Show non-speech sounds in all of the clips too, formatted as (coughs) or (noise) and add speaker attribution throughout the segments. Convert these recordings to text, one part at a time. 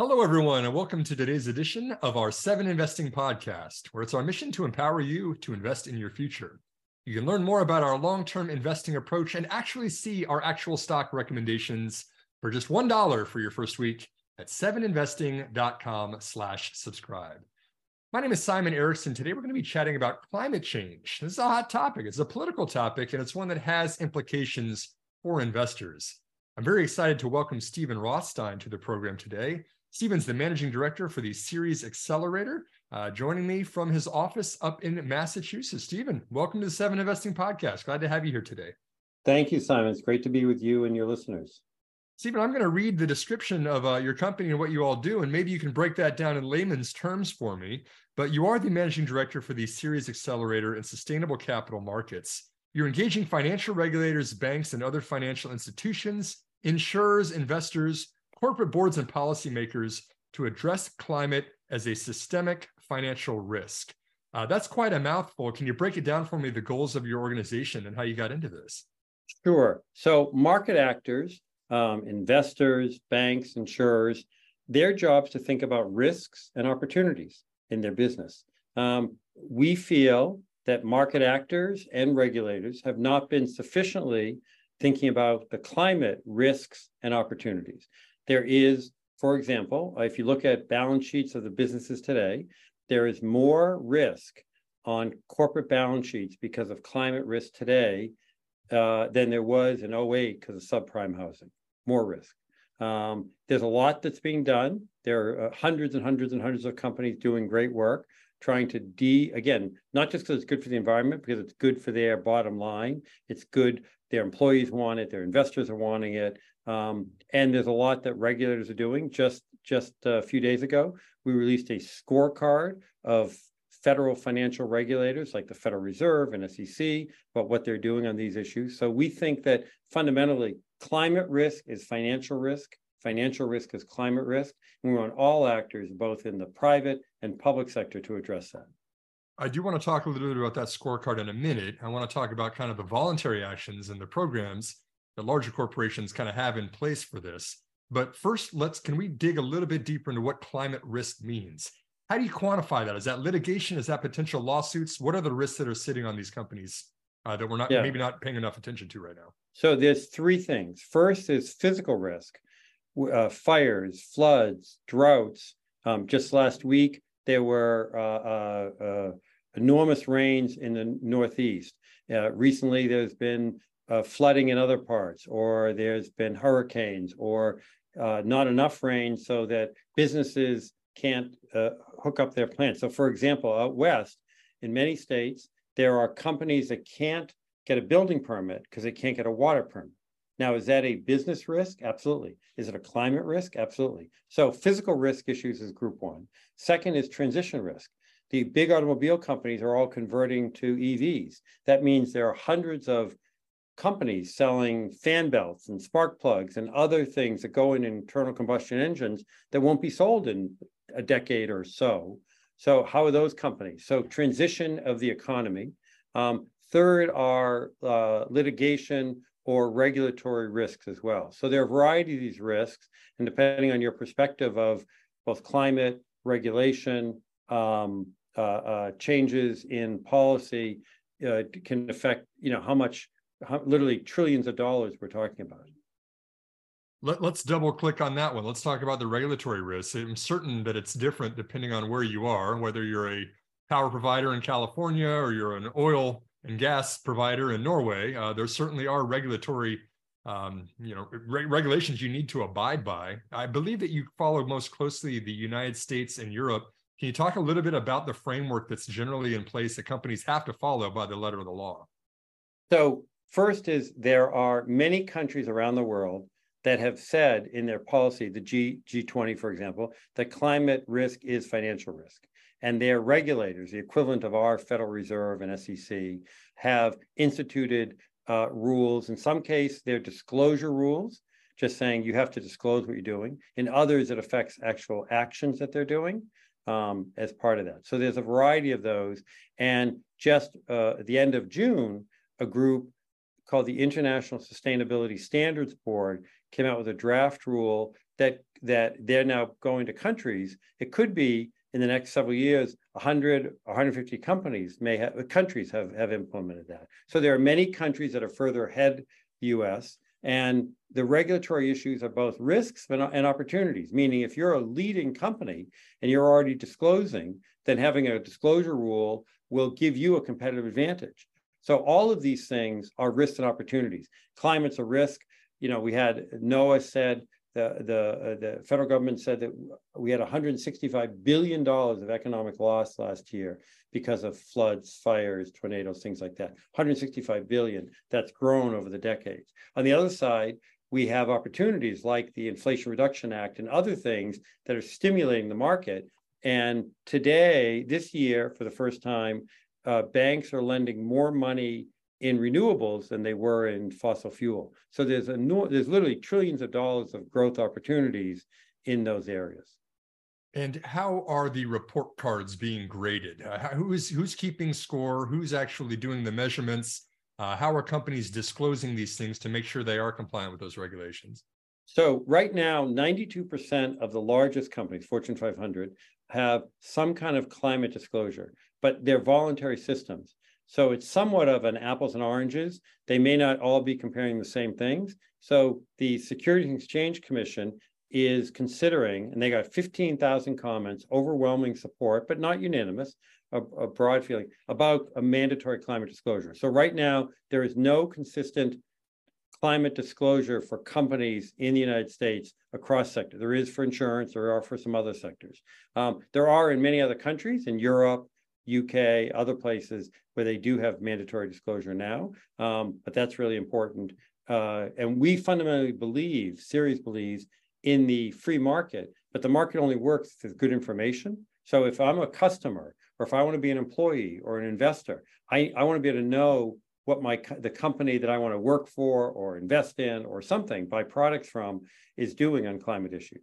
Speaker 1: Hello, everyone, and welcome to today's edition of our Seven Investing Podcast, where it's our mission to empower you to invest in your future. You can learn more about our long term investing approach and actually see our actual stock recommendations for just $1 for your first week at seveninvesting.com slash subscribe. My name is Simon Erickson. Today we're going to be chatting about climate change. This is a hot topic. It's a political topic, and it's one that has implications for investors. I'm very excited to welcome Steven Rothstein to the program today. Steven's the managing director for the Ceres Accelerator, uh, joining me from his office up in Massachusetts. Steven, welcome to the Seven Investing Podcast. Glad to have you here today.
Speaker 2: Thank you, Simon. It's great to be with you and your listeners.
Speaker 1: Steven, I'm going to read the description of uh, your company and what you all do, and maybe you can break that down in layman's terms for me. But you are the managing director for the Ceres Accelerator and Sustainable Capital Markets. You're engaging financial regulators, banks, and other financial institutions, insurers, investors, corporate boards and policymakers to address climate as a systemic financial risk. Uh, that's quite a mouthful. Can you break it down for me, the goals of your organization and how you got into this?
Speaker 2: Sure. So, market actors, um, investors, banks, insurers, their jobs to think about risks and opportunities in their business. Um, we feel that market actors and regulators have not been sufficiently thinking about the climate risks and opportunities. There is, for example, if you look at balance sheets of the businesses today, there is more risk on corporate balance sheets because of climate risk today uh, than there was in 08 because of subprime housing. More risk. Um, there's a lot that's being done. There are uh, hundreds and hundreds and hundreds of companies doing great work, trying to de again, not just because it's good for the environment, because it's good for their bottom line. It's good. Their employees want it. Their investors are wanting it. Um, and there's a lot that regulators are doing. Just just a few days ago, we released a scorecard of federal financial regulators like the Federal Reserve and SEC about what they're doing on these issues. So we think that fundamentally, climate risk is financial risk. Financial risk is climate risk. And we want all actors, both in the private and public sector, to address that.
Speaker 1: I do want to talk a little bit about that scorecard in a minute. I want to talk about kind of the voluntary actions and the programs that larger corporations kind of have in place for this. But first, let's can we dig a little bit deeper into what climate risk means? How do you quantify that? Is that litigation? Is that potential lawsuits? What are the risks that are sitting on these companies uh, that we're not yeah. maybe not paying enough attention to right now?
Speaker 2: So there's three things. First is physical risk, uh, fires, floods, droughts. Um, just last week there were uh, uh, uh enormous rains in the Northeast. Uh, recently, there's been uh, flooding in other parts, or there's been hurricanes, or uh, not enough rain so that businesses can't uh, hook up their plants. So, for example, out west, in many states, there are companies that can't get a building permit because they can't get a water permit. Now, is that a business risk? Absolutely. Is it a climate risk? Absolutely. So, physical risk issues is group one. Second is transition risk. The big automobile companies are all converting to EVs. That means there are hundreds of companies selling fan belts and spark plugs and other things that go in internal combustion engines that won't be sold in a decade or so. So, how are those companies? So, transition of the economy. Um, third are uh, litigation or regulatory risks as well. So, there are a variety of these risks, and depending on your perspective of both climate, regulation, um, uh, uh, changes in policy, uh, can affect you know how much literally trillions of dollars we're talking about.
Speaker 1: Let, us double click on that one. Let's talk about the regulatory risks. I'm certain that it's different depending on where you are, whether you're a power provider in California or you're an oil and gas provider in Norway. Uh, there certainly are regulatory, um, you know, re- regulations you need to abide by. I believe that you follow most closely the United States and Europe. Can you talk a little bit about the framework that's generally in place that companies have to follow by the letter of the law?
Speaker 2: So First is there are many countries around the world that have said in their policy, the G, G20, for example, that climate risk is financial risk. And their regulators, the equivalent of our Federal Reserve and SEC, have instituted uh, rules. In some case, they're disclosure rules, just saying you have to disclose what you're doing. In others, it affects actual actions that they're doing um, as part of that. So there's a variety of those. And just uh, at the end of June, a group called the International Sustainability Standards Board came out with a draft rule that that they're now going to countries. It could be in the next several years, 100, 150 companies may have countries have, have implemented that. So there are many countries that are further ahead the US, and the regulatory issues are both risks and opportunities. Meaning, if you're a leading company and you're already disclosing, then having a disclosure rule will give you a competitive advantage. So all of these things are risks and opportunities. Climate's a risk. You know, we had NOAA said the the uh, the federal government said that we had 165 billion dollars of economic loss last year because of floods, fires, tornadoes, things like that. 165 billion. That's grown over the decades. On the other side, we have opportunities like the Inflation Reduction Act and other things that are stimulating the market. And today, this year, for the first time, uh, banks are lending more money in renewables than they were in fossil fuel. So there's a there's literally trillions of dollars of growth opportunities in those areas.
Speaker 1: And how are the report cards being graded? Uh, who's who's keeping score? Who's actually doing the measurements? Uh, how are companies disclosing these things to make sure they are compliant with those regulations?
Speaker 2: So right now, 92% of the largest companies, Fortune 500, have some kind of climate disclosure, but they're voluntary systems. So it's somewhat of an apples and oranges. They may not all be comparing the same things. So the Securities and Exchange Commission is considering, and they got 15,000 comments, overwhelming support, but not unanimous, a, a, broad feeling about a mandatory climate disclosure. So right now, there is no consistent climate disclosure for companies in the United States across sectors. There is for insurance, there are for some other sectors. Um, there are in many other countries, in Europe, UK, other places where they do have mandatory disclosure now. Um, but that's really important. Uh, and we fundamentally believe, Ceres believes, in the free market, but the market only works with good information. So if I'm a customer, or if I want to be an employee or an investor, I, I want to be able to know what my the company that I want to work for or invest in or something buy products from is doing on climate issues.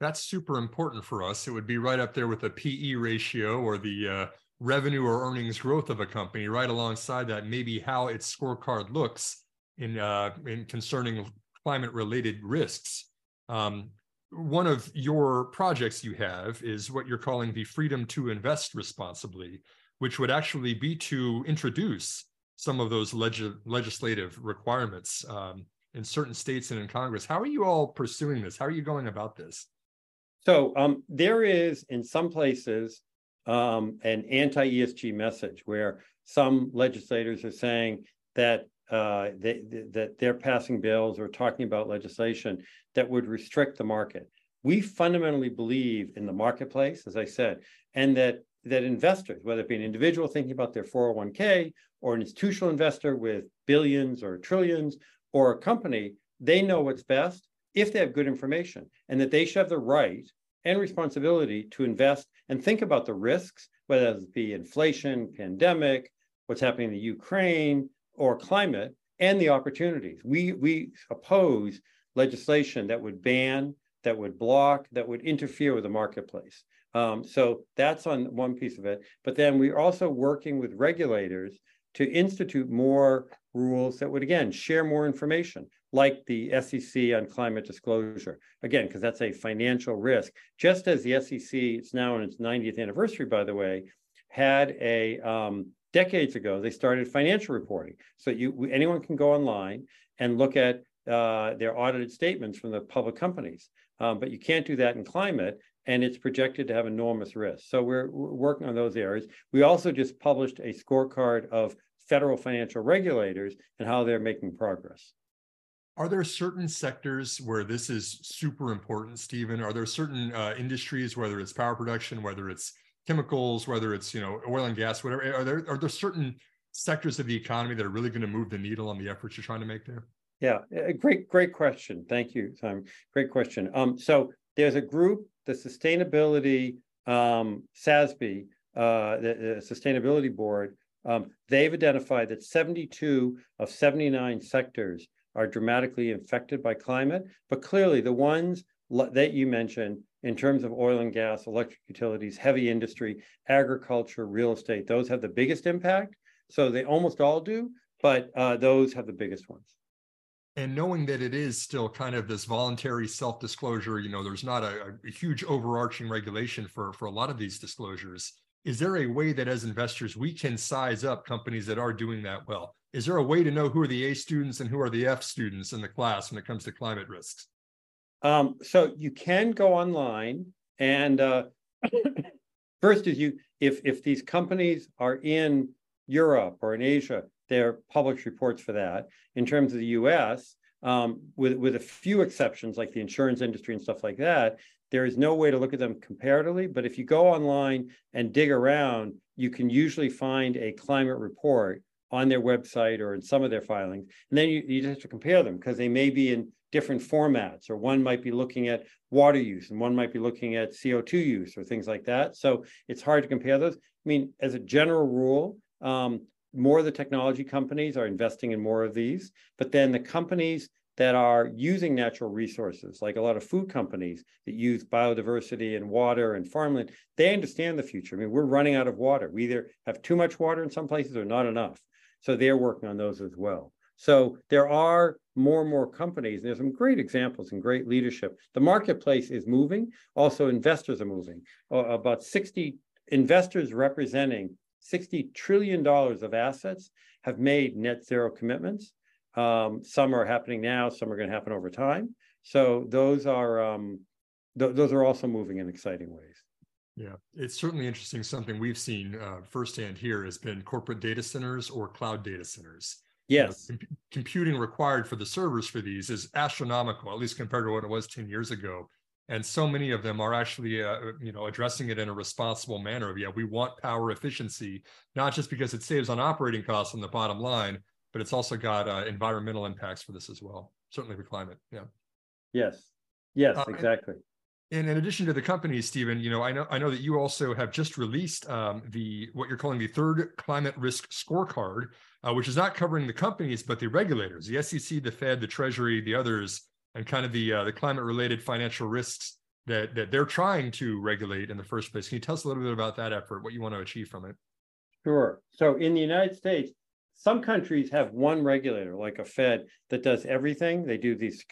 Speaker 1: That's super important for us. It would be right up there with the PE ratio or the uh, revenue or earnings growth of a company. Right alongside that, maybe how its scorecard looks in uh, in concerning climate related risks. Um, one of your projects you have is what you're calling the freedom to invest responsibly, which would actually be to introduce some of those leg- legislative requirements um, in certain states and in Congress. How are you all pursuing this? How are you going about this?
Speaker 2: So um, there is in some places um, an anti-ESG message where some legislators are saying that uh, they, that they're passing bills or talking about legislation that would restrict the market. We fundamentally believe in the marketplace, as I said, and that that investors, whether it be an individual thinking about their 401k or an institutional investor with billions or trillions or a company, they know what's best if they have good information and that they should have the right and responsibility to invest and think about the risks, whether it be inflation, pandemic, what's happening in the Ukraine, or climate, and the opportunities. We, we oppose legislation that would ban, that would block, that would interfere with the marketplace. Um, so that's on one piece of it. But then we're also working with regulators to institute more rules that would, again, share more information like the SEC on climate disclosure. Again, because that's a financial risk. Just as the SEC, it's now in its 90th anniversary, by the way, had a um, decades ago, they started financial reporting. So you anyone can go online and look at uh, their audited statements from the public companies. Um, but you can't do that in climate, and it's projected to have enormous risk. So we're, we're working on those areas. We also just published a scorecard of federal financial regulators and how they're making progress.
Speaker 1: Are there certain sectors where this is super important, Steven? Are there certain uh, industries, whether it's power production, whether it's chemicals, whether it's you know oil and gas, whatever? Are there are there certain sectors of the economy that are really going to move the needle on the efforts you're trying to make there?
Speaker 2: Yeah, great, great question. Thank you, Simon. Great question. Um, so there's a group, the Sustainability um, SASB, uh, the, the Sustainability Board. Um, they've identified that 72 of 79 sectors are dramatically affected by climate, but clearly the ones that you mentioned in terms of oil and gas, electric utilities, heavy industry, agriculture, real estate, those have the biggest impact. So they almost all do, but uh, those have the biggest ones.
Speaker 1: And knowing that it is still kind of this voluntary self-disclosure, you know, there's not a, a huge overarching regulation for for a lot of these disclosures. Is there a way that as investors we can size up companies that are doing that well? Is there a way to know who are the A students and who are the F students in the class when it comes to climate risks?
Speaker 2: Um, so you can go online and uh, (coughs) first is you if if these companies are in Europe or in Asia, there published reports for that. In terms of the US, um, with, with a few exceptions like the insurance industry and stuff like that, there is no way to look at them comparatively. But if you go online and dig around, you can usually find a climate report on their website or in some of their filings. And then you, you just have to compare them because they may be in different formats, or one might be looking at water use and one might be looking at CO2 use or things like that. So it's hard to compare those. I mean, as a general rule, um, more of the technology companies are investing in more of these, but then the companies that are using natural resources, like a lot of food companies that use biodiversity and water and farmland, they understand the future. I mean, we're running out of water. We either have too much water in some places or not enough. So they're working on those as well. So there are more and more companies. and There's some great examples and great leadership. The marketplace is moving. Also, investors are moving. Uh, about 60 investors representing $60 trillion of assets have made net zero commitments. Um, some are happening now, some are going to happen over time. So those are um, th- those are also moving in exciting ways.
Speaker 1: Yeah, it's certainly interesting. Something we've seen uh, firsthand here has been corporate data centers or cloud data centers.
Speaker 2: Yes,
Speaker 1: you know, com- computing required for the servers for these is astronomical, at least compared to what it was ten years ago and so many of them are actually uh, you know addressing it in a responsible manner of, yeah we want power efficiency not just because it saves on operating costs on the bottom line but it's also got uh, environmental impacts for this as well certainly for climate yeah
Speaker 2: yes yes uh, exactly
Speaker 1: and in addition to the companies, Steven, you know, I know I know that you also have just released um, the what you're calling the third climate risk scorecard, uh, which is not covering the companies but the regulators, the SEC, the Fed, the Treasury, the others and kind of the uh, the climate related financial risks that that they're trying to regulate in the first place. Can you tell us a little bit about that effort, what you want to achieve from it?
Speaker 2: Sure. So in the United States, some countries have one regulator, like a Fed, that does everything. They do these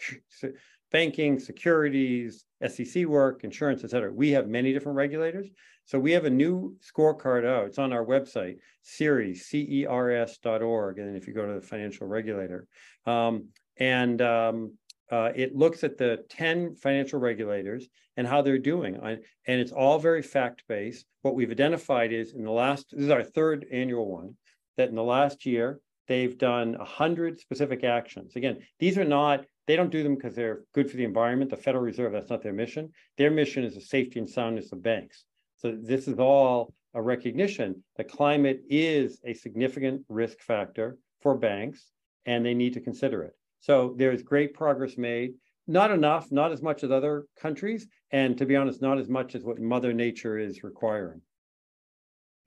Speaker 2: banking, securities, SEC work, insurance, et cetera. We have many different regulators. So we have a new scorecard out. It's on our website, Ceres, C-E-R-S.org. And if you go to the financial regulator, um, and um, uh, it looks at the 10 financial regulators and how they're doing. And it's all very fact based. What we've identified is in the last, this is our third annual one, that in the last year, they've done 100 specific actions. Again, these are not, they don't do them because they're good for the environment. The Federal Reserve, that's not their mission. Their mission is the safety and soundness of banks. So this is all a recognition that climate is a significant risk factor for banks and they need to consider it. So there's great progress made. Not enough, not as much as other countries, and to be honest, not as much as what Mother Nature is requiring.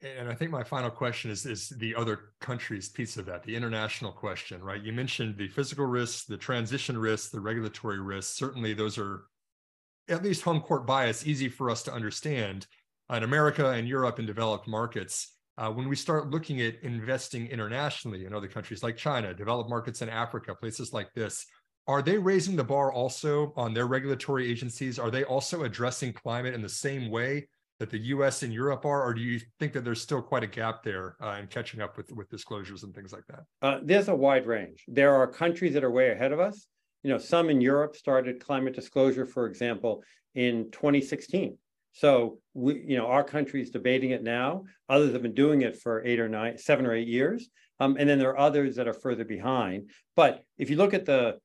Speaker 1: And I think my final question is is the other countries piece of that, the international question, right? You mentioned the physical risks, the transition risks, the regulatory risks. Certainly, those are at least home court bias, easy for us to understand. In America and Europe and developed markets, uh, when we start looking at investing internationally in other countries like China, developed markets in Africa, places like this, are they raising the bar also on their regulatory agencies? Are they also addressing climate in the same way that the US and Europe are? Or do you think that there's still quite a gap there uh, in catching up with, with disclosures and things like that?
Speaker 2: Uh, there's a wide range. There are countries that are way ahead of us. you know, some in Europe started climate disclosure, for example, in 2016. So we, you know, our country is debating it now. Others have been doing it for eight or nine, seven or eight years. Um, and then there are others that are further behind. But if you look at the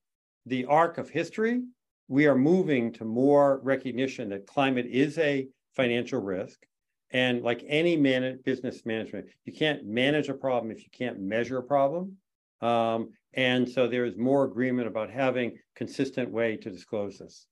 Speaker 2: the arc of history, we are moving to more recognition that climate is a financial risk. And like any man- business management, you can't manage a problem if you can't measure a problem. Um, and so there is more agreement about having consistent way to disclose this.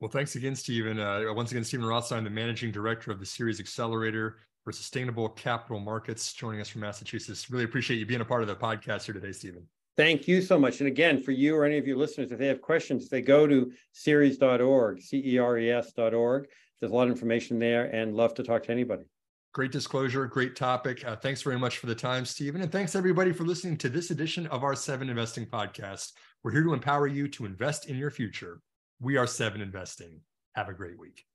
Speaker 1: Well, thanks again, Steven. Uh, once again, Steven Rothstein, the managing director of the Ceres Accelerator for Sustainable Capital Markets, joining us from Massachusetts. Really appreciate you being a part of the podcast here today, Steven.
Speaker 2: Thank you so much. And again, for you or any of your listeners, if they have questions, they go to series.org ceres.org, C-E-R-E-S.org. There's a lot of information there and love to talk to anybody.
Speaker 1: Great disclosure, great topic. Uh, thanks very much for the time, Steven. And thanks everybody for listening to this edition of our Seven Investing Podcast. We're here to empower you to invest in your future. We are Seven Investing. Have a great week.